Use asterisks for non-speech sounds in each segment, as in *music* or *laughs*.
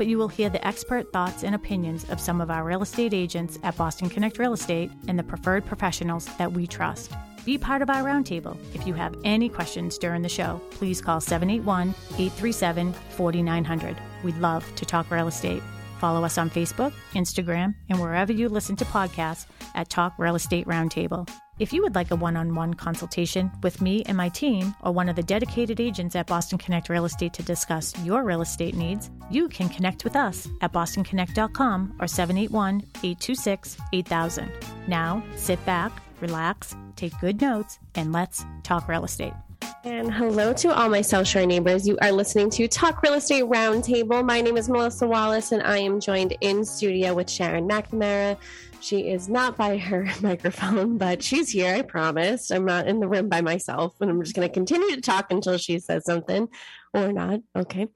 but you will hear the expert thoughts and opinions of some of our real estate agents at Boston Connect Real Estate and the preferred professionals that we trust. Be part of our roundtable. If you have any questions during the show, please call 781 837 4900. We'd love to talk real estate. Follow us on Facebook, Instagram, and wherever you listen to podcasts at Talk Real Estate Roundtable. If you would like a one on one consultation with me and my team, or one of the dedicated agents at Boston Connect Real Estate to discuss your real estate needs, you can connect with us at bostonconnect.com or 781 826 8000. Now, sit back, relax, take good notes, and let's talk real estate. And hello to all my South Shore neighbors. You are listening to Talk Real Estate Roundtable. My name is Melissa Wallace, and I am joined in studio with Sharon McNamara. She is not by her *laughs* microphone, but she's here, I promise. I'm not in the room by myself, and I'm just going to continue to talk until she says something or not. Okay.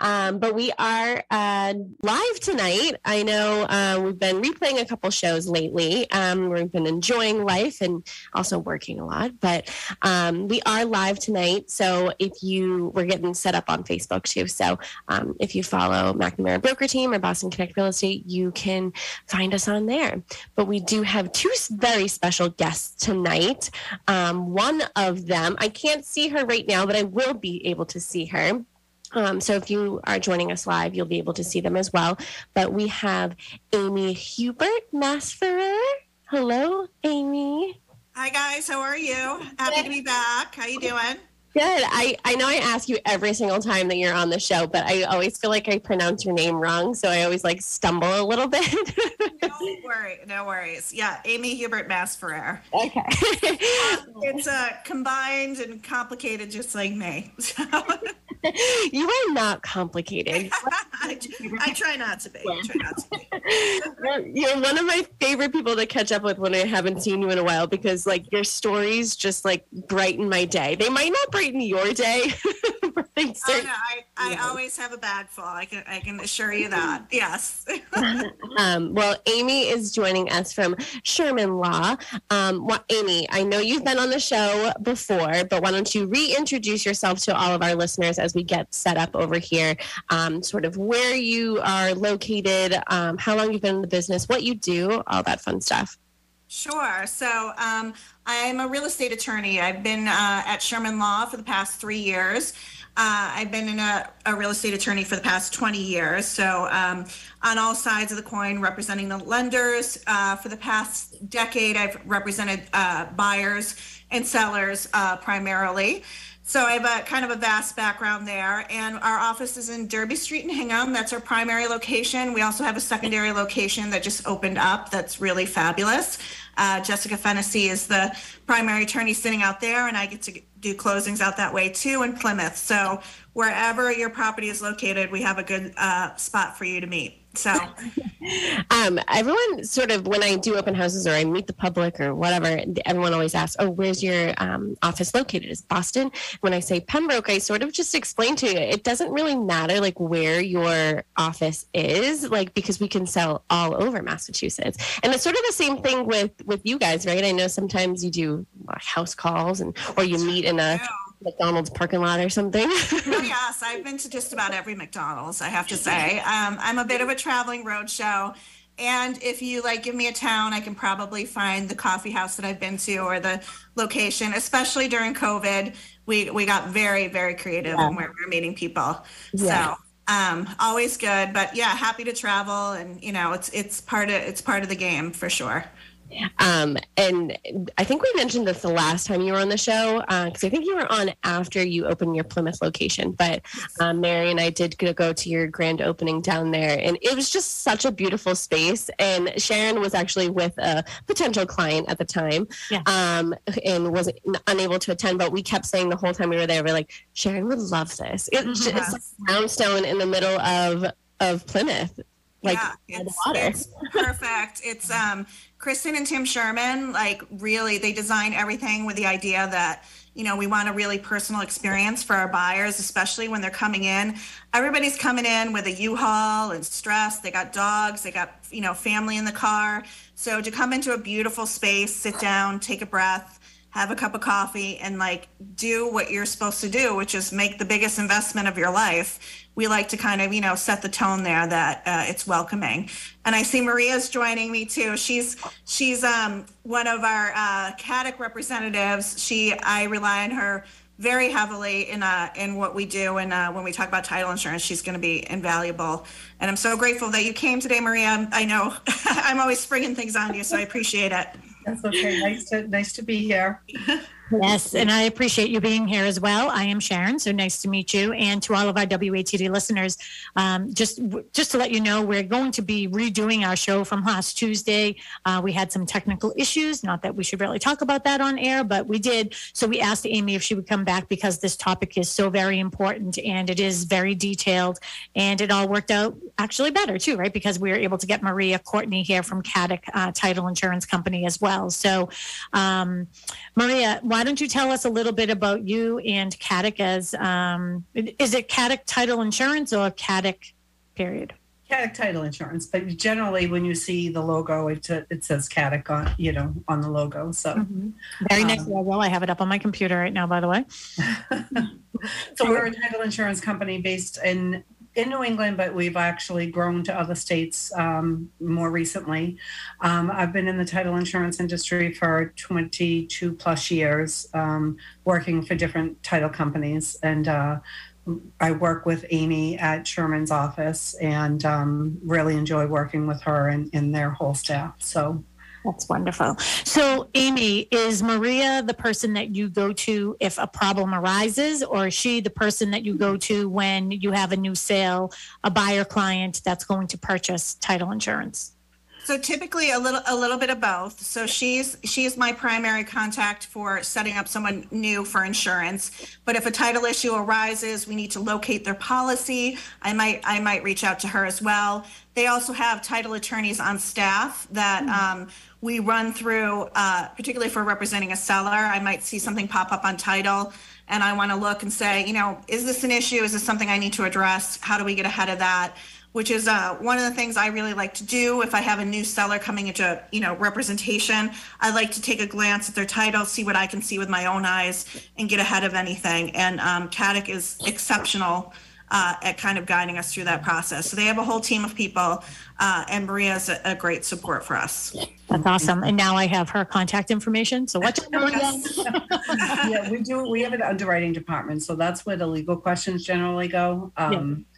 Um, but we are uh, live tonight. I know uh, we've been replaying a couple shows lately. Um, we've been enjoying life and also working a lot, but um, we are live tonight. So if you, we're getting set up on Facebook too. So um, if you follow McNamara Broker Team or Boston Connect Real Estate, you can find us on there. But we do have two very special guests tonight. Um, one of them, I can't see her right now, but I will be able to see her her. Um, so if you are joining us live, you'll be able to see them as well. But we have Amy Hubert Masferrer. Hello, Amy. Hi guys, how are you? Happy to be back. How you doing? Good. I, I know I ask you every single time that you're on the show, but I always feel like I pronounce your name wrong. So I always like stumble a little bit. no worry, no worries. Yeah, Amy Hubert Masferrer. Okay. um, it's uh, combined and complicated just like me. So. *laughs* you are not complicated. *laughs* *laughs* I, I, try not to be. I try not to be. *laughs* You're one of my favorite people to catch up with when I haven't seen you in a while because like your stories just like brighten my day. They might not brighten your day. *laughs* oh, no, I, I yeah. always have a bag full. I can I can assure you that. Yes. *laughs* *laughs* um, well, Amy is joining us from Sherman Law. Um, well, Amy, I know you've been on the show before, but why don't you reintroduce yourself to all of our listeners as we get set up over here? Um, sort of where you are located, um, how long you've been in the business, what you do, all that fun stuff. Sure. So um, I'm a real estate attorney. I've been uh, at Sherman Law for the past three years. Uh, I've been in a, a, real estate attorney for the past 20 years. So, um, on all sides of the coin, representing the lenders. Uh, for the past decade, I've represented uh, buyers and sellers uh, primarily. So I have a kind of a vast background there. And our office is in Derby Street in Hingham. That's our primary location. We also have a secondary location that just opened up that's really fabulous. Uh, Jessica Fennessy is the primary attorney sitting out there, and I get to do closings out that way too in Plymouth. So wherever your property is located, we have a good uh, spot for you to meet. So, *laughs* um, everyone sort of when I do open houses or I meet the public or whatever, everyone always asks, "Oh, where's your um, office located?" Is Boston? When I say Pembroke, I sort of just explain to you it doesn't really matter like where your office is, like because we can sell all over Massachusetts, and it's sort of the same thing with with you guys, right? I know sometimes you do house calls and or you meet in a McDonald's parking lot or something. oh, *laughs* yes, I've been to just about every McDonald's. I have to say, um, I'm a bit of a traveling roadshow. And if you like give me a town, I can probably find the coffee house that I've been to or the location. Especially during COVID, we we got very very creative yeah. when we were meeting people. Yeah. So Um, always good, but yeah, happy to travel, and you know, it's it's part of it's part of the game for sure. Um, and I think we mentioned this the last time you were on the show because uh, I think you were on after you opened your Plymouth location. But um, Mary and I did go to your grand opening down there, and it was just such a beautiful space. And Sharon was actually with a potential client at the time, yeah. um, and was unable to attend. But we kept saying the whole time we were there, we're like, Sharon would love this. It's mm-hmm. just like brownstone in the middle of of Plymouth like yeah, it's, it's perfect. It's um Kristen and Tim Sherman, like really, they design everything with the idea that, you know, we want a really personal experience for our buyers, especially when they're coming in. Everybody's coming in with a U-Haul and stress. They got dogs, they got, you know, family in the car. So to come into a beautiful space, sit down, take a breath, have a cup of coffee and like do what you're supposed to do, which is make the biggest investment of your life. We like to kind of, you know, set the tone there that uh, it's welcoming. And I see Maria's joining me too. She's she's um, one of our uh, CATIC representatives. She I rely on her very heavily in uh, in what we do and uh, when we talk about title insurance she's going to be invaluable and i'm so grateful that you came today maria i know *laughs* i'm always springing things on you so i appreciate it that's okay. Nice to nice to be here. *laughs* Yes, and I appreciate you being here as well. I am Sharon, so nice to meet you, and to all of our WATD listeners. Um, just just to let you know, we're going to be redoing our show from last Tuesday. Uh, we had some technical issues. Not that we should really talk about that on air, but we did. So we asked Amy if she would come back because this topic is so very important and it is very detailed, and it all worked out actually better too, right? Because we were able to get Maria Courtney here from CATIC uh, Title Insurance Company as well. So, um, Maria why don't you tell us a little bit about you and CATIC as, um, is it CATIC Title Insurance or CATIC period? CATIC Title Insurance, but generally when you see the logo, it, it says CATIC on, you know, on the logo. So mm-hmm. very nice um, logo. I have it up on my computer right now, by the way. *laughs* so we're a title insurance company based in in New England, but we've actually grown to other states um, more recently. Um, I've been in the title insurance industry for 22 plus years, um, working for different title companies. And uh, I work with Amy at Sherman's office and um, really enjoy working with her and, and their whole staff. So that's wonderful. So, Amy, is Maria the person that you go to if a problem arises, or is she the person that you go to when you have a new sale, a buyer client that's going to purchase title insurance? So typically a little a little bit of both. So she's she's my primary contact for setting up someone new for insurance. But if a title issue arises, we need to locate their policy. I might I might reach out to her as well. They also have title attorneys on staff that mm-hmm. um, we run through, uh, particularly for representing a seller. I might see something pop up on title and I want to look and say, you know, is this an issue? Is this something I need to address? How do we get ahead of that? Which is uh, one of the things I really like to do if I have a new seller coming into, you know, representation. I like to take a glance at their title, see what I can see with my own eyes, and get ahead of anything. And um, CATIC is exceptional uh, at kind of guiding us through that process. So they have a whole team of people, uh, and Maria is a, a, great support for us. That's awesome. And now I have her contact information. So what? *laughs* yeah, we do. We have an underwriting department, so that's where the legal questions generally go. Um, yeah.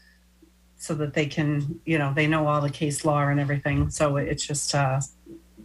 So that they can, you know, they know all the case law and everything. So it's just uh,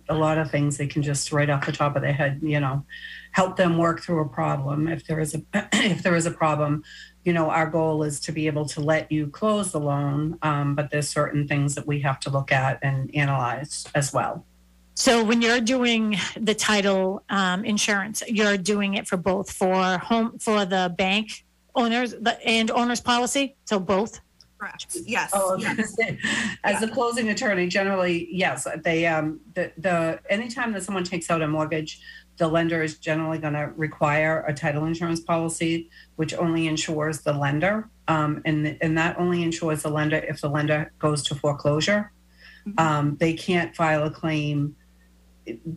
a lot of things they can just right off the top of their head, you know, help them work through a problem if there is a *clears throat* if there is a problem you know, our goal is to be able to let you close the loan, um, but there's certain things that we have to look at and analyze as well. So when you're doing the title um, insurance, you're doing it for both for home for the bank owners the and owners policy. So both. Correct. Yes. Oh, yes. *laughs* As a closing attorney, generally, yes, they um the the anytime that someone takes out a mortgage, the lender is generally going to require a title insurance policy, which only insures the lender. Um, and, and that only insures the lender if the lender goes to foreclosure. Mm-hmm. Um, they can't file a claim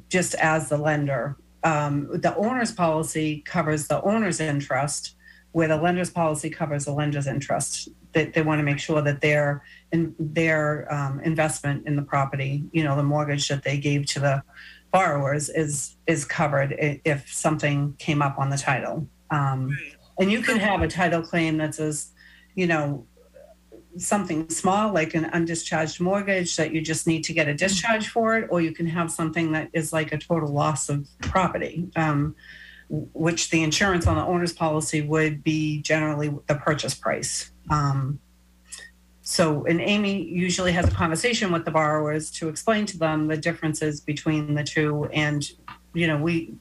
just as the lender. Um, the owner's policy covers the owner's interest, where the lender's policy covers the lender's interest. They, they want to make sure that their in, their um, investment in the property, you know, the mortgage that they gave to the borrowers is is covered if something came up on the title. Um, and you can have a title claim that says, you know, something small like an undischarged mortgage that you just need to get a discharge for it, or you can have something that is like a total loss of property, um, which the insurance on the owner's policy would be generally the purchase price. Um, so, and Amy usually has a conversation with the borrowers to explain to them the differences between the two. And, you know, we,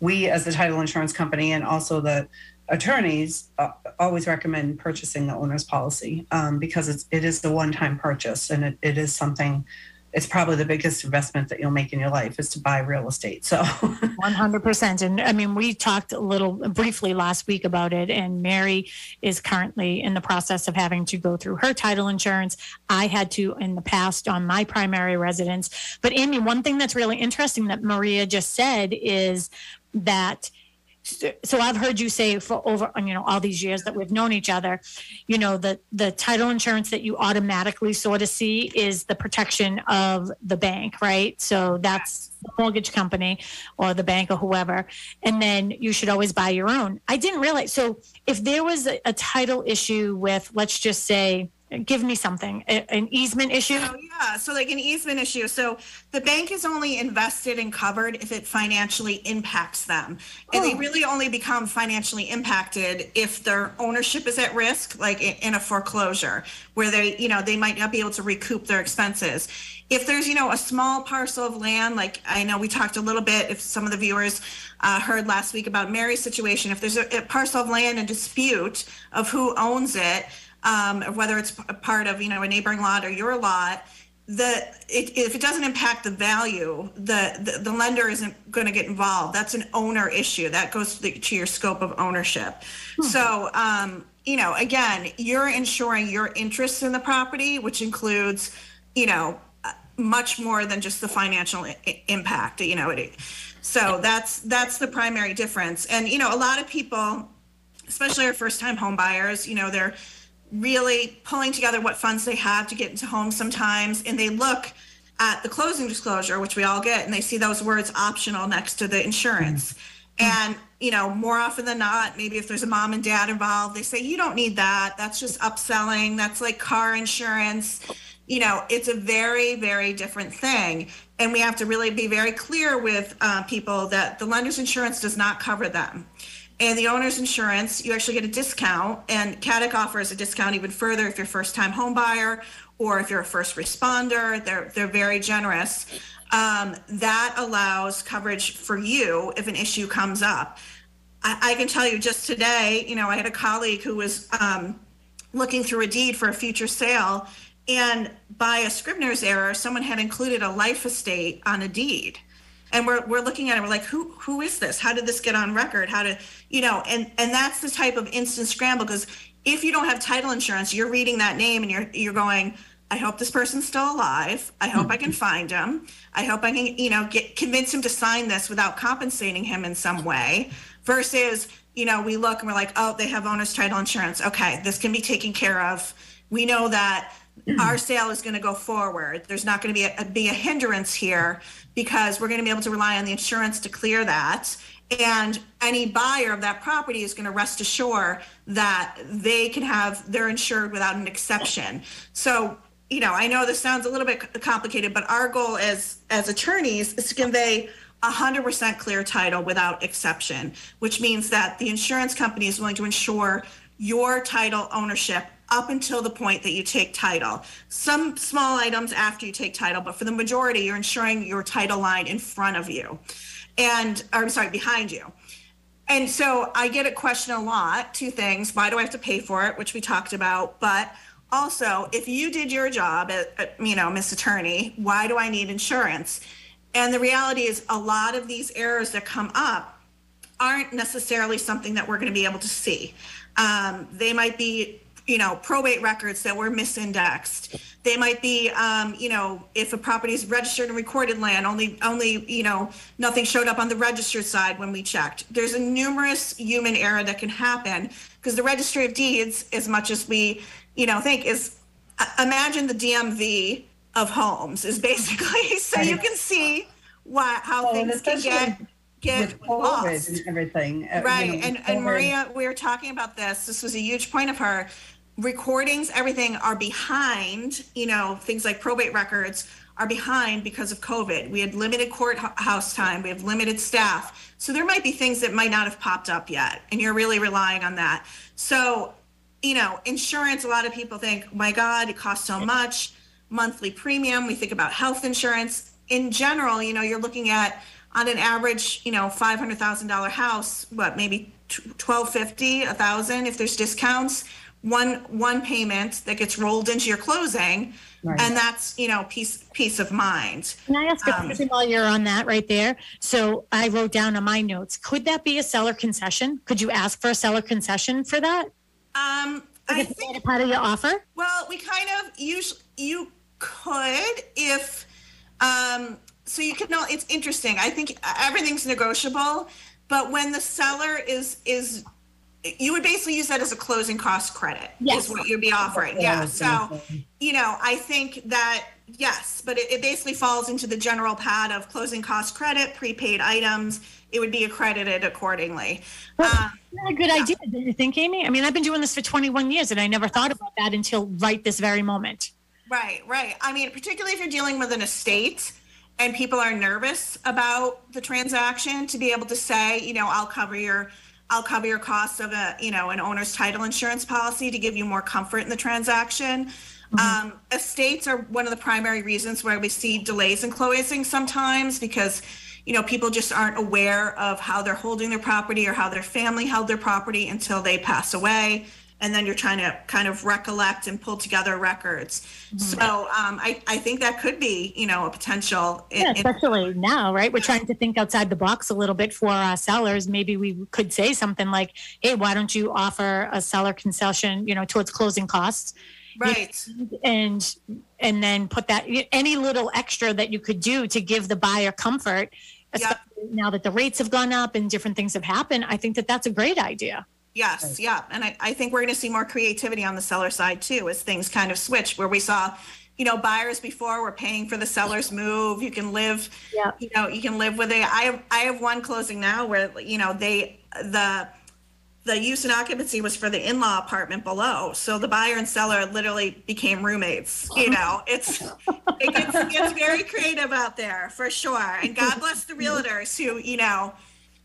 we as the title insurance company and also the attorneys uh, always recommend purchasing the owner's policy um, because it's, it is the one-time purchase and it, it is something it's probably the biggest investment that you'll make in your life is to buy real estate so. *laughs* 100% and i mean we talked a little briefly last week about it and mary is currently in the process of having to go through her title insurance. I had to in the past on my primary residence. But amy one thing that's really interesting that maria just said is that so I've heard you say for over you know all these years that we've known each other, you know the the title insurance that you automatically sort of see is the protection of the bank, right? So that's the mortgage company or the bank or whoever, and then you should always buy your own. I didn't realize. So if there was a, a title issue with, let's just say, give me something an easement issue? Oh, yeah so like an easement issue. So the bank is only invested and covered if it financially impacts them. And oh. they really only become financially impacted if their ownership is at risk like in a foreclosure where they you know they might not be able to recoup their expenses. If there's you know a small parcel of land like i know we talked a little bit if some of the viewers uh, heard last week about mary's situation if there's a, a parcel of land in dispute of who owns it um, whether it's a part of you know a neighboring lot or your lot the it, if it doesn't impact the value the the, the lender isn't going to get involved. That's an owner issue. That goes to, the, to your scope of ownership. Hmm. so um, you know again you're ensuring your interest in the property which includes you know much more than just the financial I- impact you know it, so that's that's the primary difference. And you know a lot of people especially our first time home buyers you know they're really pulling together what funds they have to get into homes sometimes and they look at the closing disclosure which we all get and they see those words optional next to the insurance. Mm-hmm. and you know more often than not maybe if there's a mom and dad involved they say you don't need that. That's just upselling. That's like car insurance. You know it's a very very different thing. And we have to really be very clear with uh, people that the lender's insurance does not cover them and the owner's insurance, you actually get a discount. And CATIC offers a discount even further if you're a first time home buyer or if you're a first responder. They're, they're very generous. Um, that allows coverage for you if an issue comes up. I, I, can tell you just today, you know, I had a colleague who was um, looking through a deed for a future sale. And by a scrivener's error, someone had included a life estate on a deed and we're, we're looking at it we're like who who is this? How did this get on record? How to you know and and that's the type of instant scramble because if you don't have title insurance you're reading that name and you're you're going i hope this person's still alive. I hope i can mm-hmm. find him. I hope i can you know get convince him to sign this without compensating him in some way versus you know we look and we're like oh they have owner's title insurance. Okay this can be taken care of. We know that our sale is going to go forward. There's not going to be a, be a hindrance here because we're going to be able to rely on the insurance to clear that. And any buyer of that property is going to rest assured that they can have they're insured without an exception. So, you know, I know this sounds a little bit complicated, but our goal as as attorneys is to convey 100% clear title without exception, which means that the insurance company is willing to insure your title ownership up until the point that you take title. Some small items after you take title, but for the majority, you're ensuring your title line in front of you and, or, I'm sorry, behind you. And so I get a question a lot two things. Why do I have to pay for it? Which we talked about. But also, if you did your job, at, at, you know, Miss Attorney, why do I need insurance? And the reality is, a lot of these errors that come up aren't necessarily something that we're going to be able to see. Um, they might be you know, probate records that were misindexed. They might be, um, you know, if a property is registered and recorded land, only, only, you know, nothing showed up on the registered side when we checked. There's a numerous human error that can happen because the registry of deeds, as much as we, you know, think is, uh, imagine the DMV of homes is basically *laughs* so you can see what how well, things can get get lost and everything. Uh, right, you know, and and Maria, we were talking about this. This was a huge point of her recordings, everything are behind, you know, things like probate records are behind because of COVID. We had limited courthouse time, we have limited staff. So there might be things that might not have popped up yet, and you're really relying on that. So, you know, insurance, a lot of people think, my God, it costs so much. Monthly premium, we think about health insurance. In general, you know, you're looking at on an average, you know, $500,000 house, what, maybe 1250, 1000 if there's discounts, one one payment that gets rolled into your closing Right. and that's you know peace peace of mind Can I ask a Um, question while you're on that right there? So I wrote down on my notes, could that be a seller concession? Could you ask for a seller concession for that? um i Is that a part of your offer? Well, we kind of usually you could if um so you could know it's interesting. I think everything's negotiable, but when the seller is is you would basically use that as a closing cost credit Yes. is what you'd be offering. Yeah. So, you know, I think that yes, but it, it basically falls into the general pad of closing cost credit, prepaid items. It would be accredited accordingly. Um, Not a good idea, do you think, Amy? I mean, I've been doing this for 21 years and I never thought about that until right this very moment. Right, right. I mean, particularly if you're dealing with an estate and people are nervous about the transaction, to be able to say, you know, I'll cover your I'll cover your costs of a, you know, an owner's title insurance policy to give you more comfort in the transaction. Um, estates are one of the primary reasons why we see delays in closing sometimes because, you know, people just aren't aware of how they're holding their property or how their family held their property until they pass away. And then you're trying to kind of recollect and pull together records. So um, I, I think that could be, you know, a potential. in- Yeah, in- especially now, right? We're trying to think outside the box a little bit for our sellers. Maybe we could say something like, hey, why don't you offer a seller concession, you know, towards closing costs? Right. and and then put that any little extra that you could do to give the buyer comfort especially now that the rates have gone up and different things have happened i think that that's a great idea Yes, yeah. And I, I think we're going to see more creativity on the seller side too as things kind of switch where we saw, you know, buyers before were paying for the seller's move. You can live, Yeah. you know, you can live with it. I have, I have one closing now where, you know, they, the, the use and occupancy was for the in-law apartment below. So the buyer and seller literally became roommates. You know, it's it gets, it gets very creative out there for sure. And God bless the *laughs* realtors who, you know,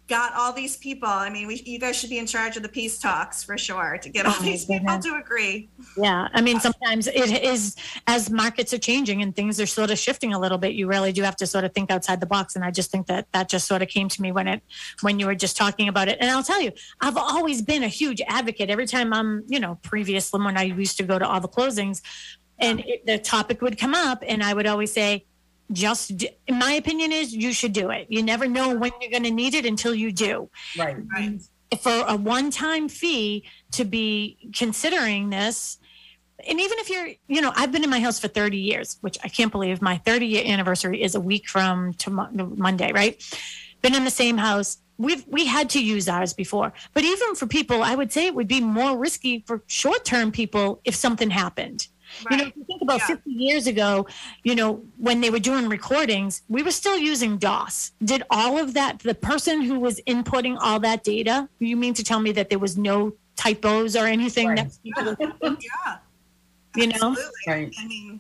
got all these people. I mean, we, you guys should be in charge of the peace talks for sure to get all Oh, these people goodness. to agree. yeah i mean uh, sometimes it is as markets are changing and things are sort of shifting a little bit you really do have to sort of think outside the box and i just think that that just sort of came to me when it when you were just talking about it and i'll tell you i've always been a huge advocate every time i'm you know previously when i used to go to all the closings and it, the topic would come up and i would always say just d- in my opinion is you should do it. You never know when you're going to need it until you do. Right. Right. for a one-time fee to be considering this and even if you're you know i've been in my house for 30 years which i can't believe my 30 year anniversary is a week from tomorrow monday right? Been in the same house. We've we had to use ours before. But even for people i would say it would be more risky for short-term people if something happened you know, if you think about Yeah. 50 years ago, you know, when they were doing recordings, we were still using DOS. Did all of that, the person who was inputting all that data, you mean to tell me that there was no typos or anything Right. next to the, Yeah. you know? Right. I mean,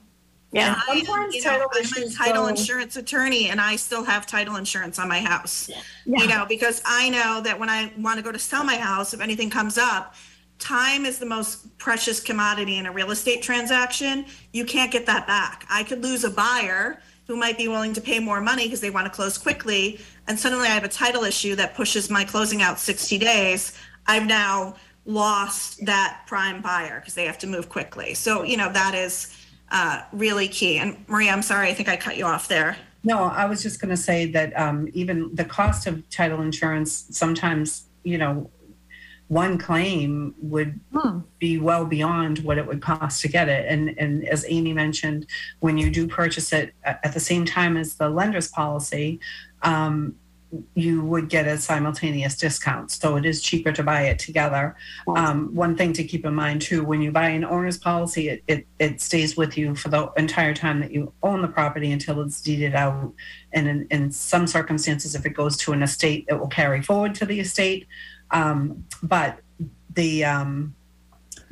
Yeah. I, Sometimes you know, title I'm a title go- insurance attorney and I still have title insurance on my house. Yeah. You know, because I know that when I want to go to sell my house, if anything comes up, time is the most precious commodity in a real estate transaction. You can't get that back. I could lose a buyer who might be willing to pay more money because they want to close quickly, and suddenly I have a title issue that pushes my closing out 60 days. I've now lost that prime buyer because they have to move quickly. So, you know, that is uh, really key. And Maria, I'm sorry, I think I cut you off there. No, I was just going to say that um, even the cost of title insurance sometimes, you know, one claim would Hmm. be well beyond what it would cost to get it. And and as Amy mentioned, when you do purchase it at the same time as the lender's policy, um, you would get a simultaneous discount. So it is cheaper to buy it together. Um, one thing to keep in mind too, when you buy an owner's policy, it, it, it stays with you for the entire time that you own the property until it's deeded out. And in, in some circumstances, if it goes to an estate, it will carry forward to the estate. Um, but the um,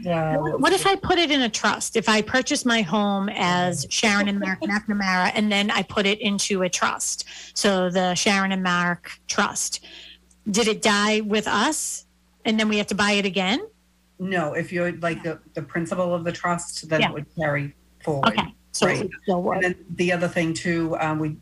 uh, What if I put it in a trust? If I purchase my home as Sharon and Mark *laughs* McNamara, and then I put it into a trust, so the Sharon and Mark Trust, did it die with us, and then we have to buy it again? no, if you're like the, the principal of the trust, then Yeah. it would carry forward. Okay, so Right. still And then the other thing too, um, we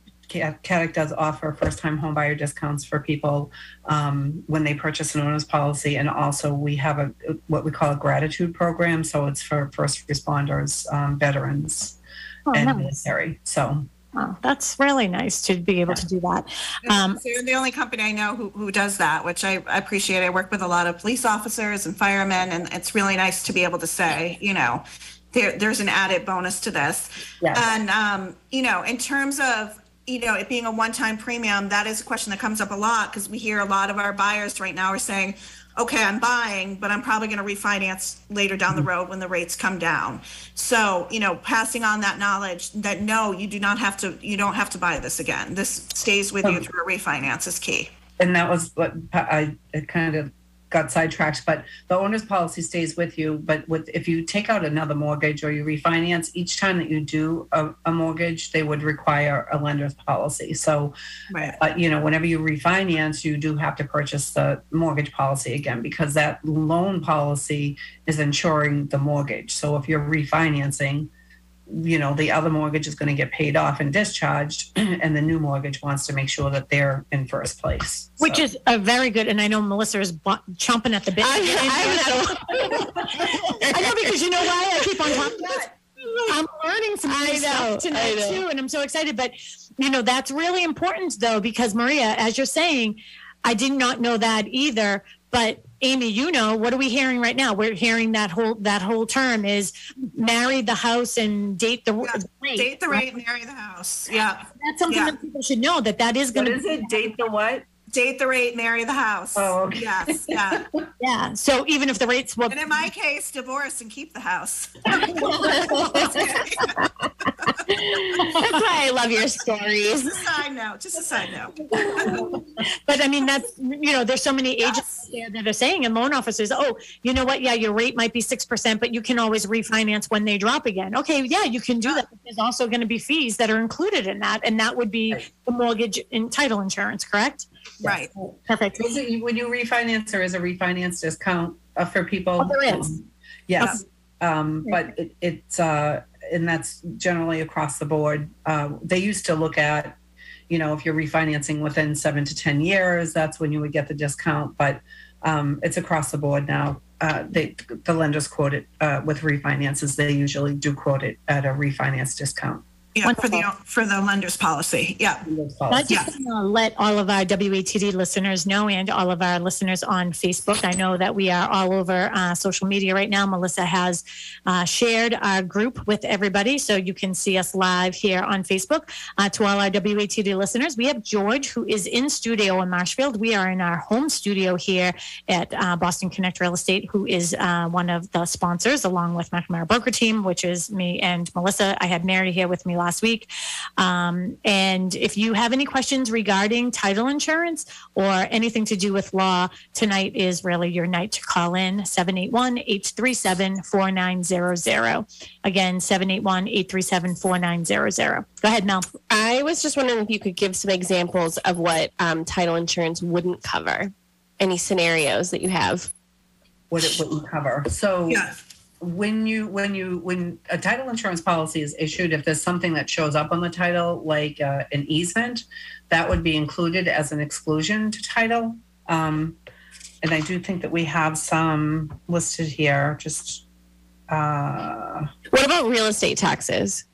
CATIC does offer first-time homebuyer discounts for people um, when they purchase an owner's policy, and also we have a what we call a gratitude program. So it's for first responders, um, veterans, Oh, and nice. military. So Oh, that's really nice to be able to do that. Um, So you're the only company I know who, who does that, which I, I appreciate. I work with a lot of police officers and firemen, and it's really nice to be able to say, you know, there, there's an added bonus to this. Yes. And, um, you know, in terms of, you know, it being a one-time premium, that is a question that comes up a lot because we hear a lot of our buyers right now are saying, okay, I'm buying, but I'm probably going to refinance later down the mm-hmm. road when the rates come down. So, you know, passing on that knowledge that no, you do not have to, you don't have to buy this again. This stays with you um, through a refinance is key. and that was what I it kind of got sidetracked. But the owner's policy stays with you. But with if you take out another mortgage or you refinance, each time that you do a, a mortgage, they would require a lender's policy. So Right. but you know whenever you refinance you do have to purchase the mortgage policy again because that loan policy is insuring the mortgage so if you're refinancing you know the other mortgage is going to get paid off and discharged *clears throat* and the new mortgage wants to make sure that they're in first place Which So- is a very good, and I know Melissa is bu- chomping at the bit. I, I know because you know why I keep on talking about. I'm learning some I new know, stuff tonight too, and I'm so excited. But you know that's really important though because Maria, as you're saying, I did not know that either. But Amy, you know what are we hearing right now? We're hearing that whole that whole term is marry the house and date the, Yeah, the rate. Date the right? rate, marry the house. Yeah. That's something Yeah. that people should know that that is going what to is it date the what Date the rate, marry the house. Oh, okay. Yes. Yeah. *laughs* yeah. So even if the rates will And in my case, divorce and keep the house. *laughs* *laughs* That's why I love your stories. Just a side note. Just a side note. But I mean, that's, you know, there's so many agents there that are saying and loan officers, oh, you know what? Yeah, your rate might be 6%, but you can always refinance when they drop again. Okay, yeah, you can do that. But there's also going to be fees that are included in that. And that would be the mortgage and title insurance, correct? Right. Perfect. Is it- when you refinance there is a refinance discount uh, for people Oh, there is. Um, yes um, but it, it's uh, and that's generally across the board uh, they used to look at you know if you're refinancing within seven to ten years that's when you would get the discount but um, it's across the board now uh, they the lenders quote it uh, with refinances they usually do quote it at a refinance discount Yeah. For the for the lender's policy. Yeah. I just want to let all of our WATD listeners know and all of our listeners on Facebook. I know that we are all over uh, social media right now. Melissa has uh, shared our group with everybody, so you can see us live here on Facebook. Uh, to all our WATD listeners, we have George, who is in studio in Marshfield. We are in our home studio here at uh, Boston Connect Real Estate, who is uh, one of the sponsors, along with McNamara Broker Team, which is me and Melissa. I had Mary here with me last week. Um, and if you have any questions regarding title insurance or anything to do with law, tonight is really your night to call in 781 837 4900. Again, 781 837 4900. Go ahead, Mel. I was just wondering if you could give some examples of what um, title insurance wouldn't cover. Any scenarios that you have? what it wouldn't cover so Yeah. When you when you when a title insurance policy is issued if there's something that shows up on the title like uh, an easement that would be included as an exclusion to title um, and i do think that we have some listed here just uh, What about real estate taxes?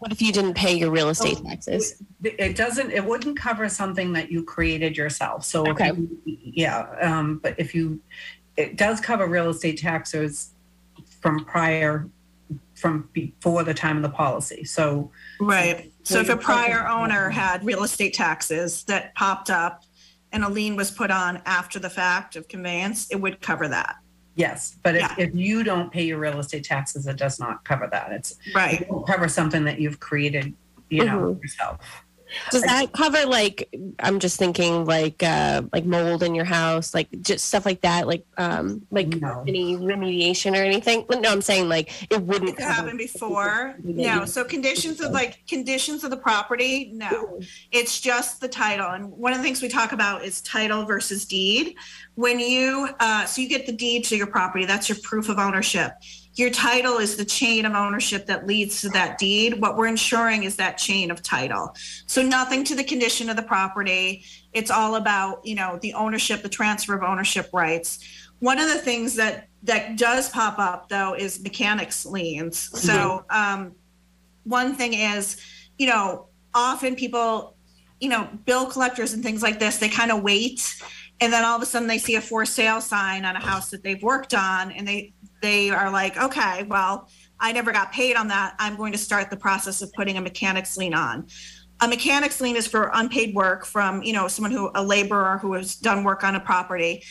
What if you didn't pay your real estate taxes? it doesn't it wouldn't cover something that you created yourself so Okay. you, yeah um, but if you it does cover real estate taxes from prior from before the time of the policy so Right. So if a prior talking- owner had real estate taxes that popped up and a lien was put on after the fact of conveyance, it would cover that. yes but if, Yeah. if you don't pay your real estate taxes it does not cover that it's Right. it won't cover something that you've created you know mm-hmm. yourself Does that cover like I'm just thinking like uh like mold in your house, like just stuff like that, like um like No. any remediation or anything? No, I'm saying like it wouldn't It happened before. No, so conditions of like conditions of the property, no. It's just the title. And one of the things we talk about is title versus deed. When you, uh, so you get the deed to your property, that's your proof of ownership. Your title is the chain of ownership that leads to that deed. What we're ensuring is that chain of title. So nothing to the condition of the property. It's all about, you know, the ownership, the transfer of ownership rights. One of the things that that does pop up though is mechanics liens. So um, one thing is, you know, often people, you know, bill collectors and things like this, they kind of wait and then all of a sudden they see a for sale sign on a house that they've worked on and they they are like, okay, well, I never got paid on that. I'm going to start the process of putting a mechanics lien on. A mechanics lien is for unpaid work from, you know, someone who a laborer who has done work on a property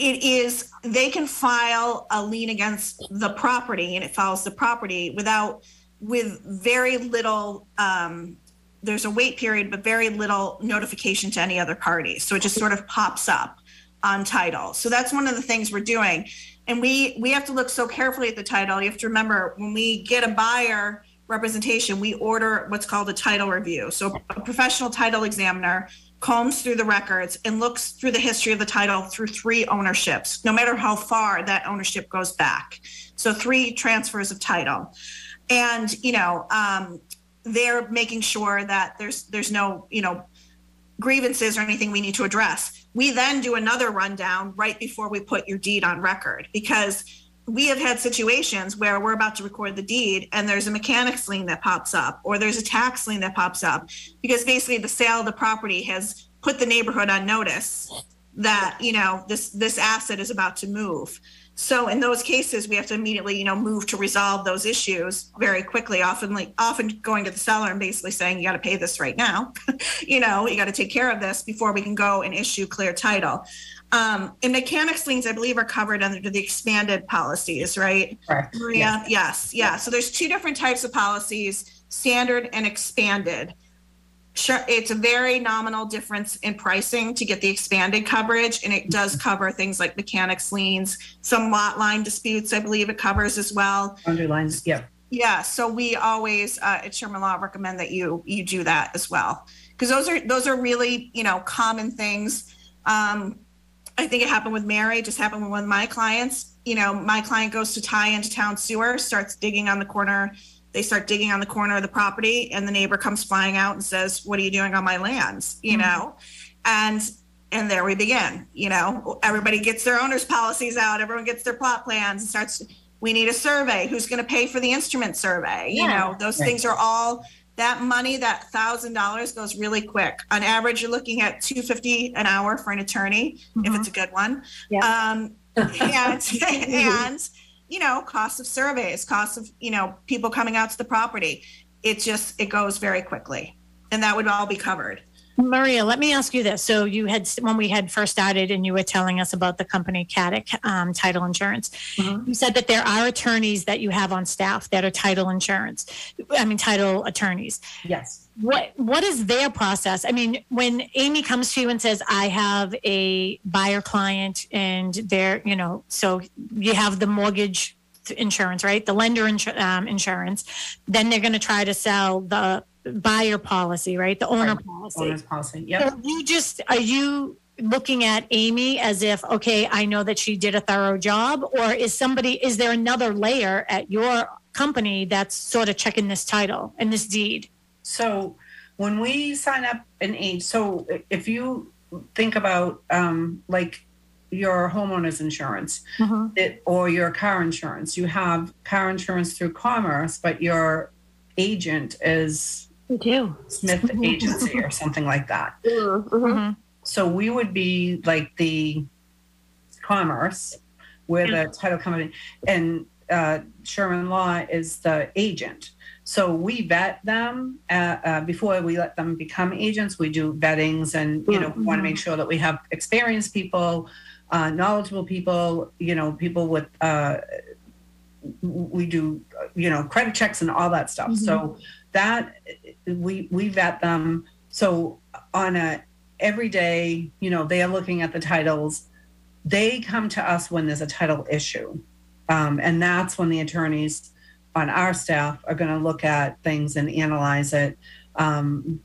it is they can file a lien against the property and it follows the property without with very little um, there's a wait period but very little notification to any other party so it just sort of pops up on title so that's one of the things we're doing and we we have to look so carefully at the title you have to remember when we get a buyer representation we order what's called a title review so a professional title examiner combs through the records and looks through the history of the title through three ownerships, no matter how far that ownership goes back. So three transfers of title, and you know um, they're making sure that there's there's no you know grievances or anything we need to address. We then do another rundown right before we put your deed on record because we have had situations where we're about to record the deed and there's a mechanics lien that pops up or there's a tax lien that pops up because basically the sale of the property has put the neighborhood on notice that you know this this asset is about to move so in those cases we have to immediately you know move to resolve those issues very quickly often like often going to the seller and basically saying you got to pay this right now *laughs* you know you got to take care of this before we can go and issue clear title um, and mechanics liens, I believe, are covered under the expanded policies, right? Correct. Maria? Yes, yeah. So there's two different types of policies, standard and expanded. Sure, it's a very nominal difference in pricing to get the expanded coverage, and it does cover things like mechanics liens, some lot line disputes, I believe it covers as well. Underlines, yeah. Yeah, so we always uh, at Sherman Law recommend that you you do that as well because those are those are really you know common things. Um, I think it happened with Mary. It just happened with one of my clients. You know, my client goes to tie into town sewer, starts digging on the corner. They start digging on the corner of the property, and the neighbor comes flying out and says, "What are you doing on my lands?" You know, and and there we begin. You know, everybody gets their owner's policies out. Everyone gets their plot plans and starts. We need a survey. Who's going to pay for the instrument survey? You Yeah. know, those Right. things are all that money. That thousand dollars goes really quick. On average, you're looking at two fifty an hour for an attorney if it's a good one. Yeah. Um, and *laughs* and *laughs* you know, cost of surveys, cost of you know people coming out to the property. It just it goes very quickly, and that would all be covered. Maria, let me ask you this. So you had when we had first started, and you were telling us about the company CATIC um, Title Insurance. Mhm. You said that there are attorneys that you have on staff that are title insurance. I mean, title attorneys. Yes. What what is their process? I mean, when Amy comes to you and says, "I have a buyer client," and they're you know, so you have the mortgage insurance, right? The lender insur- um, insurance. Then they're going to try to sell the buyer policy, right? The owner policy. Owner's policy, yep. So you just are you looking at Amy as if okay, I know that she did a thorough job, or is somebody is there another layer at your company that's sort of checking this title and this deed? So when we sign up an age, so if you think about um, like your homeowner's insurance it, or your car insurance, you have car insurance through Commerce, but your agent is We do. Smith Agency or something like that. *laughs* Mhm. Mhm. So we would be like the Commerce, where the title company, and uh, Sherman Law is the agent. So we vet them uh, uh, before we let them become agents. We do vettings, and you know, we want to make sure that we have experienced people, uh, knowledgeable people. You know, people with. We do, you know, credit checks and all that stuff. So that we we vet them so on a everyday, you know, they are looking at the titles. They come to us when there's a title issue. Um, and that's when the attorneys on our staff are going to look at things and analyze it um,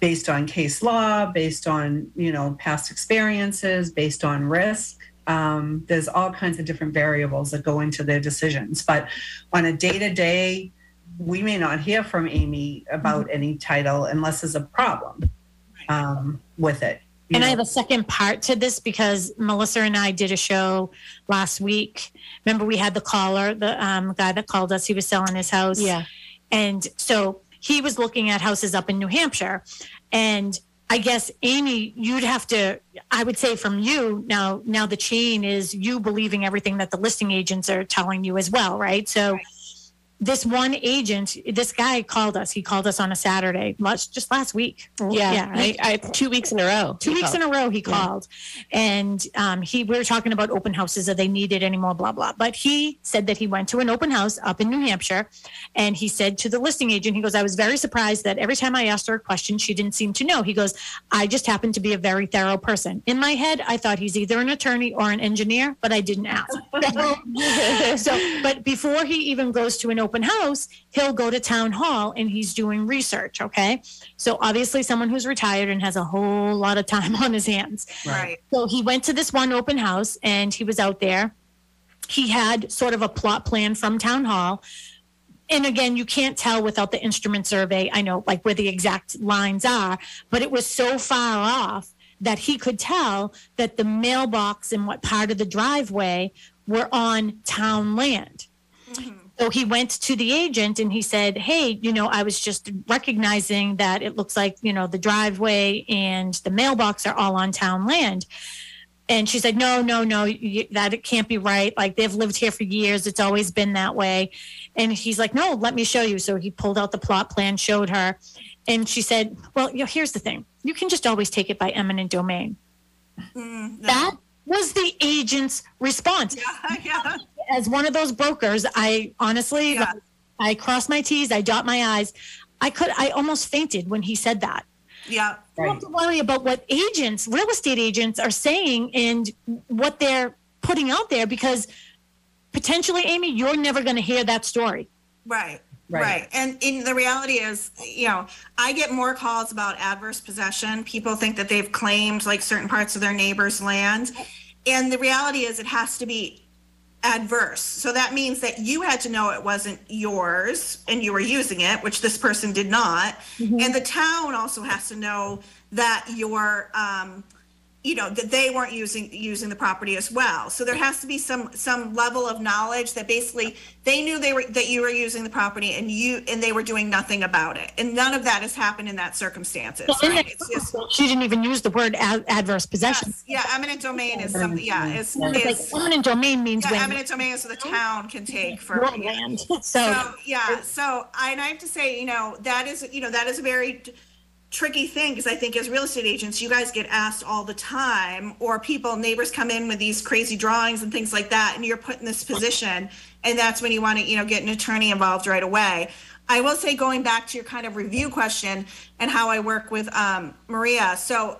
based on case law, based on, you know, past experiences, based on risk. Um, there's all kinds of different variables that go into their decisions. But on a day to day, we may not hear from Amy about mm-hmm. any title unless there's a problem um, with it. And know. I have a second part to this because Melissa and I did a show last week. Remember, we had the caller, the um, guy that called us. He was selling his house. Yeah. And so he was looking at houses up in New Hampshire. And I guess Amy, you'd have to. I would say from you now. Now the chain is you believing everything that the listing agents are telling you as well, right? So. Right this one agent, this guy called us. He called us on a Saturday, much just last week. Yeah, yeah, right? I, I, two weeks in a row. Two weeks called. in a row, he called, yeah. and um, he we were talking about open houses. Are they needed anymore? Blah blah. But he said that he went to an open house up in New Hampshire, and he said to the listing agent, he goes, "I was very surprised that every time I asked her a question, she didn't seem to know." He goes, "I just happen to be a very thorough person. In my head, I thought he's either an attorney or an engineer, but I didn't ask." *laughs* so, but before he even goes to an open house, he'll go to town hall and he's doing research. Okay. So obviously, someone who's retired and has a whole lot of time on his hands. Right. So he went to this one open house and he was out there. He had sort of a plot plan from town hall. And again, you can't tell without the instrument survey. I know, like where the exact lines are, but it was so far off that he could tell that the mailbox and what part of the driveway were on town land. Mm-hmm. So he went to the agent and he said, Hey, you know, I was just recognizing that it looks like, you know, the driveway and the mailbox are all on town land. And she said, No, no, no, that it can't be right. Like they've lived here for years. It's always been that way. And he's like, No, let me show you. So he pulled out the plot plan, showed her. And she said, Well, you know, here's the thing you can just always take it by eminent domain. Mm, no. That was the agent's response. Yeah, *laughs* yeah as one of those brokers, I honestly, yeah. I cross my T's, I dot my I's. I could, I almost fainted when he said that. Yeah. You don't have to worry about what agents, real estate agents are saying and what they're putting out there because potentially, Amy, you're never going to hear that story. Right. Right. right. And in the reality is, you know, I get more calls about adverse possession. People think that they've claimed like certain parts of their neighbor's land. And the reality is it has to be adverse. So that means that you had to know it wasn't yours and you were using it, which this person did not. Mm-hmm. And the town also has to know that your um, you know that they weren't using using the property as well. So there has to be some some level of knowledge that basically they knew they were that you were using the property and you and they were doing nothing about it. And none of that has happened in that circumstances well, right? just, she didn't even use the word ad- adverse possession. Yes, yeah eminent domain is something yeah is, is like eminent domain means yeah, eminent domain is so the town can take for land. So, so yeah so I, and I have to say you know that is you know that is a very tricky thing because I think as real estate agents, you guys get asked all the time, or people, neighbors come in with these crazy drawings and things like that, and you're put in this position, and that's when you want to, you know, get an attorney involved right away. I will say, going back to your kind of review question and how I work with um, Maria. So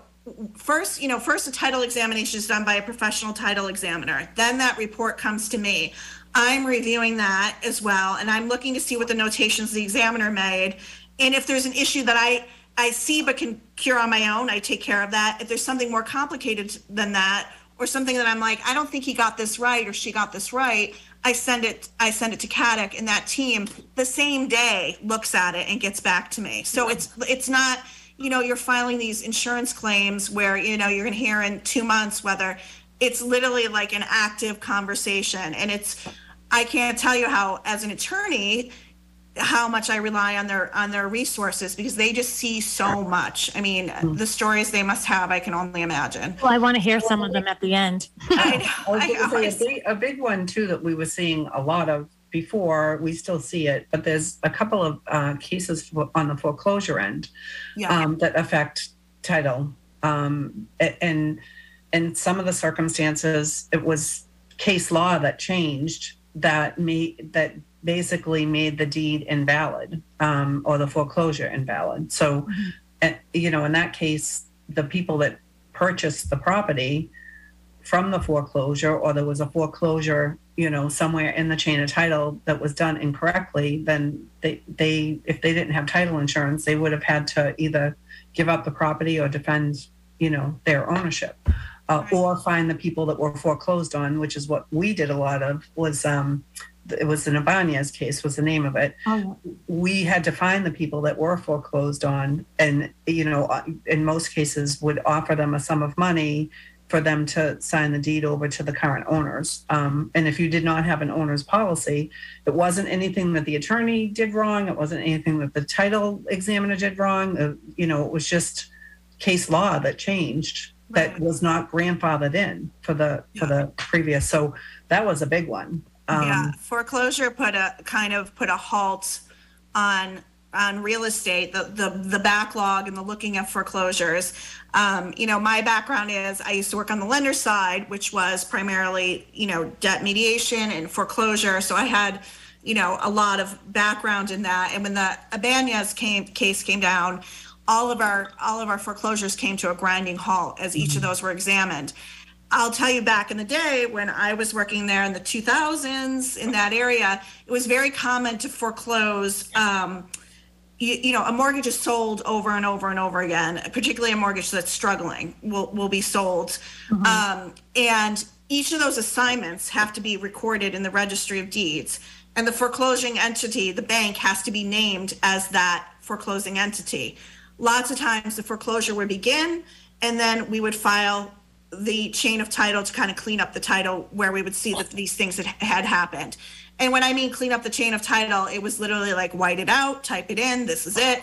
first, you know, first a title examination is done by a professional title examiner. Then that report comes to me. I'm reviewing that as well, and I'm looking to see what the notations the examiner made, and if there's an issue that I I see but can cure on my own, I take care of that. If there's something more complicated than that, or something that I'm like, I don't think he got this right or she got this right, I send it I send it to CATIC and that team the same day looks at it and gets back to me. So it's it's not, you know, you're filing these insurance claims where, you know, you're gonna hear in two months whether it's literally like an active conversation. And it's I can't tell you how as an attorney, how much I rely on their on their resources because they just see so much. I mean, mm-hmm. the stories they must have, I can only imagine. Well, I want to hear some of them at the end. *laughs* I know. I I a, big, a big one too that we were seeing a lot of before. We still see it, but there's a couple of uh, cases on the foreclosure end yeah. um, that affect title, um, and in some of the circumstances, it was case law that changed that made that basically made the deed invalid um, or the foreclosure invalid. So mm-hmm. you know, in that case, the people that purchased the property from the foreclosure, or there was a foreclosure, you know, somewhere in the chain of title that was done incorrectly, then they, they, if they didn't have title insurance, they would have had to either give up the property or defend, you know, their ownership. Uh, or find the people that were foreclosed on, which is what we did a lot of, was um, it was an Ibanez case was the name of it. Oh, We had to find the people that were foreclosed on, and you know, uh, in most cases, would offer them a sum of money for them to sign the deed over to the current owners. Um, and if you did not have an owner's policy, it wasn't anything that the attorney did wrong. It wasn't anything that the title examiner did wrong. Uh, you know, it was just case law that changed that was not grandfathered in for the for the previous. So that was a big one. Um, yeah, foreclosure put a kind of put a halt on on real estate, the the the backlog and the looking at foreclosures. Um, you know, my background is I used to work on the lender side, which was primarily you know debt mediation and foreclosure. So I had you know a lot of background in that. And when the Ibanez came case came down, all of our all of our foreclosures came to a grinding halt as each of those were examined. I'll tell you back in the day when I was working there in the 2000s in that area, it was very common to foreclose. Um, you, you know, a mortgage is sold over and over and over again, particularly a mortgage that's struggling will, will be sold. Um, and each of those assignments have to be recorded in the registry of deeds. And the foreclosing entity, the bank, has to be named as that foreclosing entity. Lots of times the foreclosure would begin, and then we would file the chain of title to kind of clean up the title where we would see that these things had, had happened. And when I mean clean up the chain of title, it was literally like white it out, type it in, this is it.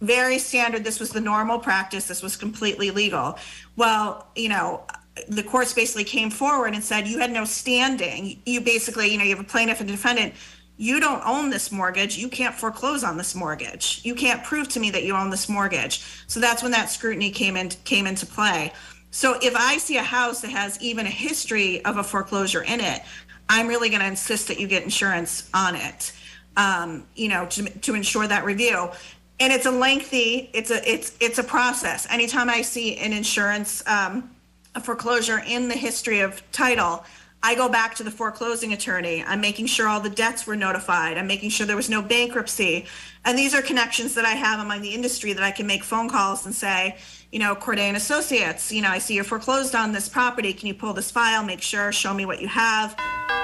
Very standard. This was the normal practice. This was completely legal. Well, you know, the courts basically came forward and said you had no standing. You basically, you know, you have a plaintiff and defendant. You don't own this mortgage. You can't foreclose on this mortgage. You can't prove to me that you own this mortgage. So that's when that scrutiny came in came into play. So if I see a house that has even a history of a foreclosure in it, I'm really going to insist that you get insurance on it. Um, you know, to, to ensure that review. And it's a lengthy, it's a it's it's a process. Anytime I see an insurance um, a foreclosure in the history of title, I go back to the foreclosing attorney. I'm making sure all the debts were notified. I'm making sure there was no bankruptcy. And these are connections that I have among the industry that I can make phone calls and say, you know, Korde and Associates, you know, I see you're foreclosed on this property. Can you pull this file? Make sure, show me what you have.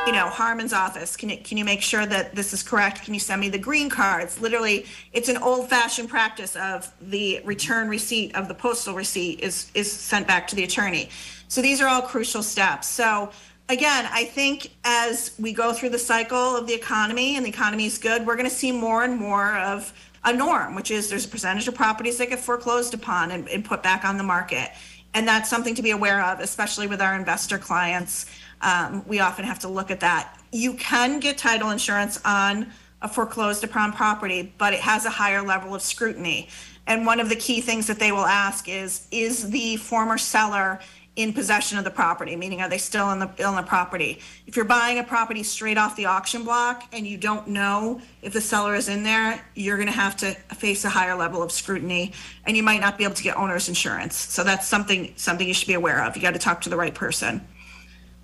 You know, Harmon's office, can you can you make sure that this is correct? Can you send me the green cards? Literally, it's an old-fashioned practice of the return receipt of the postal receipt is is sent back to the attorney. So these are all crucial steps. So again, I think as we go through the cycle of the economy and the economy is good, we're going to see more and more of a norm, which is there's a percentage of properties that get foreclosed upon and, and put back on the market. And that's something to be aware of, especially with our investor clients. Um, we often have to look at that. You can get title insurance on a foreclosed upon property, but it has a higher level of scrutiny. And one of the key things that they will ask is, is the former seller in possession of the property, meaning are they still in the, in the property? If you're buying a property straight off the auction block and you don't know if the seller is in there, you're gonna have to face a higher level of scrutiny and you might not be able to get owner's insurance. So that's something, something you should be aware of. You gotta talk to the right person.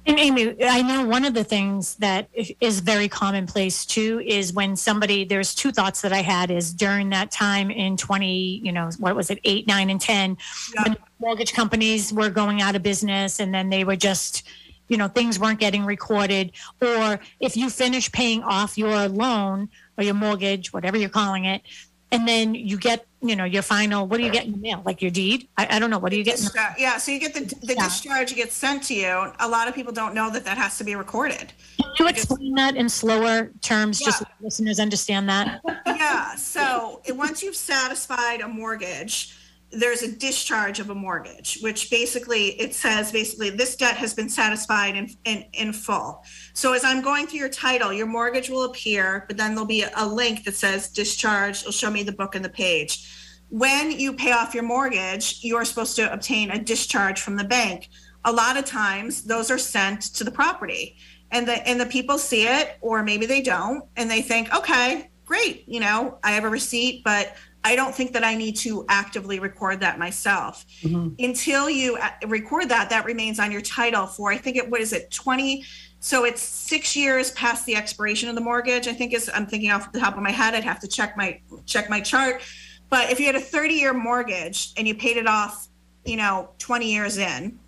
And Amy, I know one of the things that is very commonplace too is when somebody, there's two thoughts that I had is during that time in 20, you know, what was it, eight, nine, and 10, Yeah. when mortgage companies were going out of business and then they were just, you know, things weren't getting recorded. Or if you finish paying off your loan or your mortgage, whatever you're calling it, and then you get, you know, your final, what do you get in the mail? Like your deed? I, I don't know. What do you get in the Yeah, so you get the, the Yeah. discharge gets sent to you. A lot of people don't know that that has to be recorded. Can you explain that in slower terms, just so listeners understand that? *laughs* Yeah, so once you've satisfied a mortgage, there's a discharge of a mortgage, which basically, it says basically this debt has been satisfied in, in, in full. So as I'm going through your title, your mortgage will appear, but then there'll be a link that says discharge. It'll show me the book and the page. When you pay off your mortgage, you're supposed to obtain a discharge from the bank. A lot of times, those are sent to the property, and the and the people see it, or maybe they don't, and they think, okay, great, you know, I have a receipt, but I don't think that I need to actively record that myself. Mhm. Until you uh, record that, that remains on your title for, I think it, what is it, 20? So it's six years past the expiration of the mortgage. I think is, I'm thinking off the top of my head, I'd have to check my, check my chart. But if you had a 30 year mortgage and you paid it off, you know, 20 years in,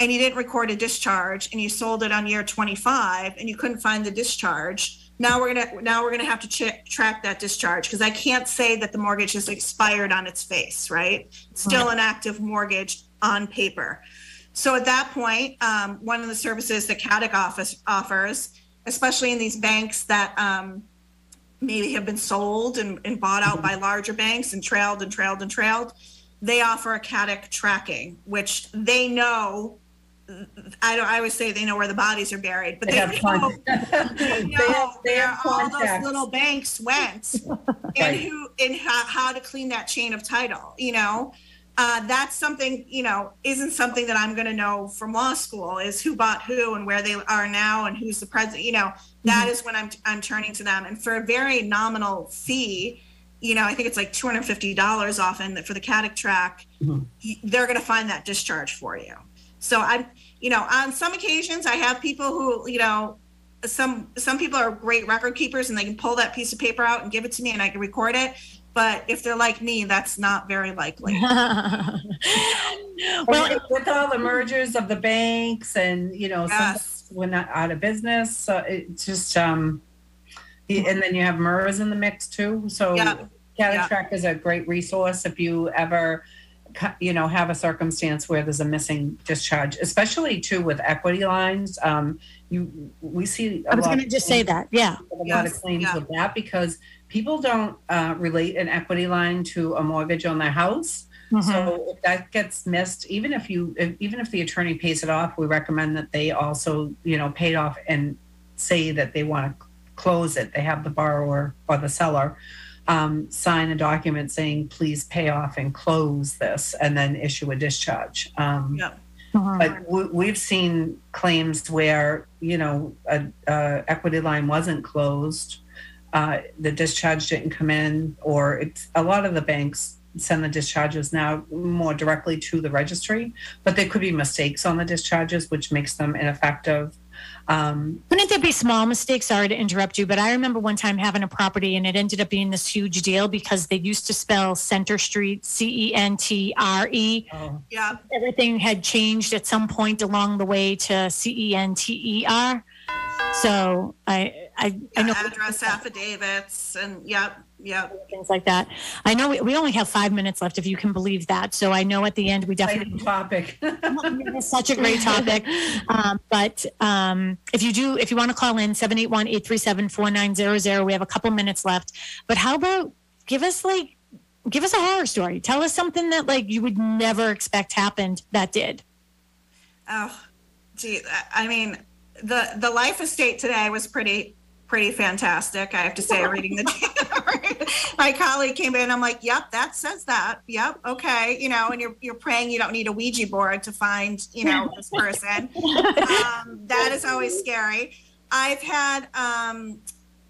and you didn't record a discharge and you sold it on year 25 and you couldn't find the discharge now we're gonna now we're gonna have to check, track that discharge because i can't say that the mortgage has expired on its face right? It's still an active mortgage on paper. So at that point um, one of the services that CATIC office offers especially in these banks that um, maybe have been sold and, and bought out by larger banks and trailed and trailed and trailed they offer a CATIC tracking which they know I don't. I always say they know where the bodies are buried, but They they, have know, con- they They know have- they where have all those contacts. little banks went, *laughs* Right. and who and how, how to clean that chain of title. You know, uh, that's something. You know, isn't something that I'm going to know from law school. Is who bought who and where they are now and who's the president. You know, that Mm-hmm. is when I'm I'm turning to them, and for a very nominal fee. You know, I think it's like two hundred fifty dollars often for the CATIC track. Mhm. y- They're going to find that discharge for you. So I'm, you know, on some occasions I have people who, you know, some some people are great record keepers and they can pull that piece of paper out and give it to me and I can record it. But if they're like me, that's not very likely. *laughs* well, Well, with all the mergers of the banks and, you know, some Yes. we're not out of business, so it's just, um, and then you have MERS in the mix too, so Yeah. Yeah. Track is a great resource if you ever, cu- you know, have a circumstance where there's a missing discharge, especially too with equity lines. Um, you, we see. a I was going to just say that. Yeah. a lot of claims yeah. with that because people don't uh, relate an equity line to a mortgage on their house. Mhm. So if that gets missed, even if you, if, even if the attorney pays it off, we recommend that they also, you know, pay it off and say that they want to close it. They have the borrower or the seller um, sign a document saying, please pay off and close this, and then issue a discharge. Um, Yeah. Mhm. but we, we've seen claims where you know a, a equity line wasn't closed, uh, the discharge didn't come in, or it's a lot of the banks send the discharges now more directly to the registry, but there could be mistakes on the discharges, which makes them ineffective. Um, Couldn't there be small mistakes? Sorry to interrupt you, but I remember one time having a property and it ended up being this huge deal because they used to spell Center Street C E N T R E. oh, Yeah. Everything had changed at some point along the way to C E N T E R. So I I, I know address affidavits and yep, yep. things like that. I know we, we only have five minutes left, if you can believe that. So I know at the end we definitely exciting topic. *laughs* it's such a great topic. *laughs* Um, but um, if you do, if you want to call in 781 837 4900, we have a couple minutes left. But how about give us like, give us a horror story. Tell us something that like you would never expect happened that did. Oh, gee, I mean, the the life estate today was pretty pretty fantastic. I have to say, reading the *laughs* *laughs* my colleague came in. I'm like, yep, that says that. Yep, okay, you know, and you're you're praying you don't need a Ouija board to find you know this person. um, that is always scary. I've had um,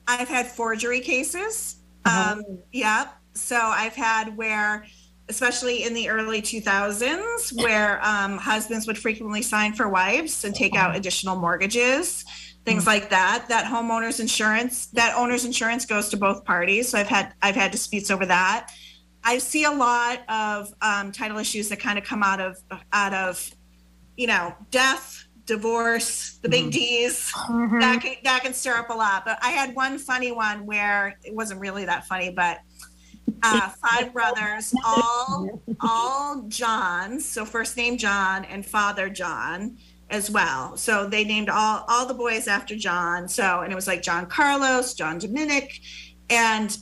I've had forgery cases. Um, Yep. So I've had where, especially in the early 2000s, where um, husbands would frequently sign for wives and take out additional mortgages, things like that. That homeowners insurance, that owner's insurance goes to both parties. So I've had I've had disputes over that. I see a lot of um, title issues that kind of come out of out of, you know, death, divorce, the big D's that can, that can stir up a lot. But I had one funny one where it wasn't really that funny, but uh, five *laughs* brothers, all all Johns, so first name John and father John as well. So they named all all the boys after John. So and it was like John Carlos, John Dominic, and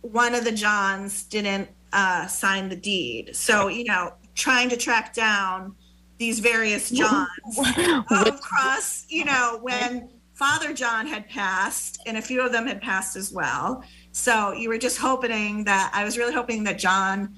one of the Johns didn't uh, sign the deed. So you know, trying to track down these various Johns *laughs* across, you know, *laughs* when Father John had passed, and a few of them had passed as well. So you were just hoping that I was really hoping that John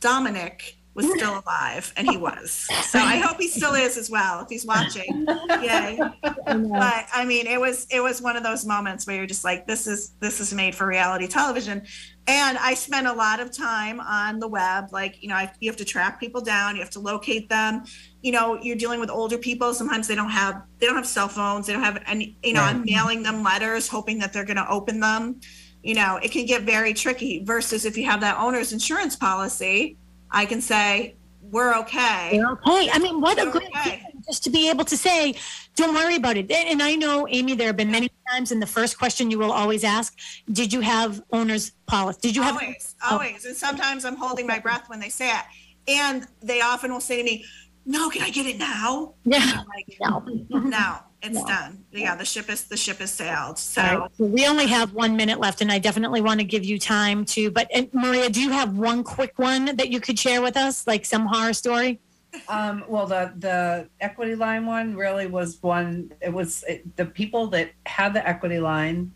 Dominic was still alive, and he was. So I hope he still is as well if he's watching. Yay! But I mean, it was it was one of those moments where you're just like, this is this is made for reality television. And I spent a lot of time on the web. Like, you know, I, you have to track people down, you have to locate them. You know, you're dealing with older people. Sometimes they don't have they don't have cell phones. They don't have any. You know, Right. I'm mailing them letters, hoping that they're going to open them. You know, it can get very tricky. Versus if you have that owner's insurance policy, I can say we're okay. You're okay. I mean, what a You're great okay. feeling just to be able to say, don't worry about it. And I know, Amy, there have been many times, and the first question you will always ask, did you have owner's policy? Did you have? always, always. And sometimes I'm holding my breath when they say it. And they often will say to me, No, can I get it now? Yeah. I'm like, No. no, it's No. done. Yeah, the ship is the ship has sailed. So All right. So we only have one minute left, and I definitely want to give you time to. But and Maria, do you have one quick one that you could share with us, like some horror story? Um, well, the the equity line one really was one. It was it, the people that had the equity line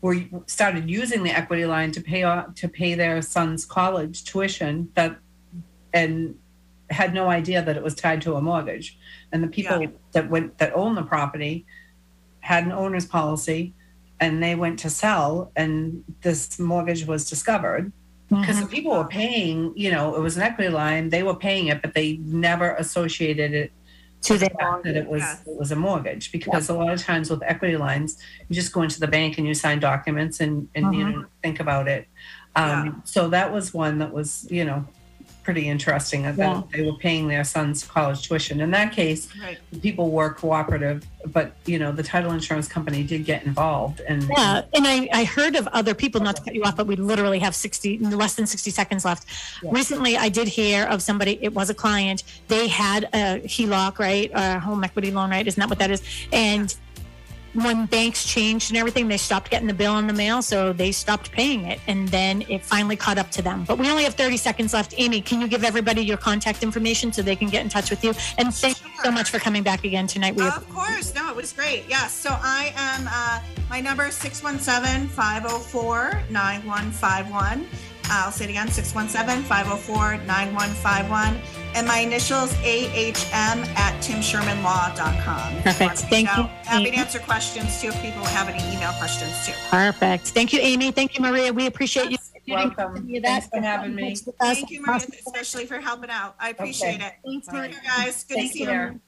were started using the equity line to pay off to pay their son's college tuition. That and had no idea that it was tied to a mortgage. And the people Yeah. that went that own the property had an owner's policy, and they went to sell, and this mortgage was discovered because the people were paying, you know, it was an equity line. They were paying it, but they never associated it To the fact that it was Yeah. it was a mortgage. Because a lot of times with equity lines, you just go into the bank and you sign documents and and you know think about it. Um, Yeah. So that was one that was you know pretty interesting. That Yeah. they were paying their son's college tuition. In that case, right. people were cooperative, but you know the title insurance company did get involved and Yeah, and I, I heard of other people, not to cut you off, but we literally have 60, less than 60 seconds left. Yeah. Recently, I did hear of somebody, it was a client, they had a HELOC, right? A home equity loan, right? Isn't that what that is? And when banks changed and everything, they stopped getting the bill in the mail, so they stopped paying it. And then it finally caught up to them. But we only have 30 seconds left. Amy, can you give everybody your contact information so they can get in touch with you? And thank you so much for coming back again tonight. We Of course. No, it was great. Yes. So I am, uh, my number is 617 504 9151. I'll say it again 617 504 9151. And my initials AHM at timshermanlaw.com. Perfect. want to Thank you. out. Happy to answer questions too if people have any email questions too. Perfect. Thank you, Amy. Thank you, Maria. We appreciate you. Welcome. Any of Thanks for having me. With us. Thank you, Maria, especially for helping out. I appreciate it. Thanks, Take Maria. care, guys. Good to see you. care.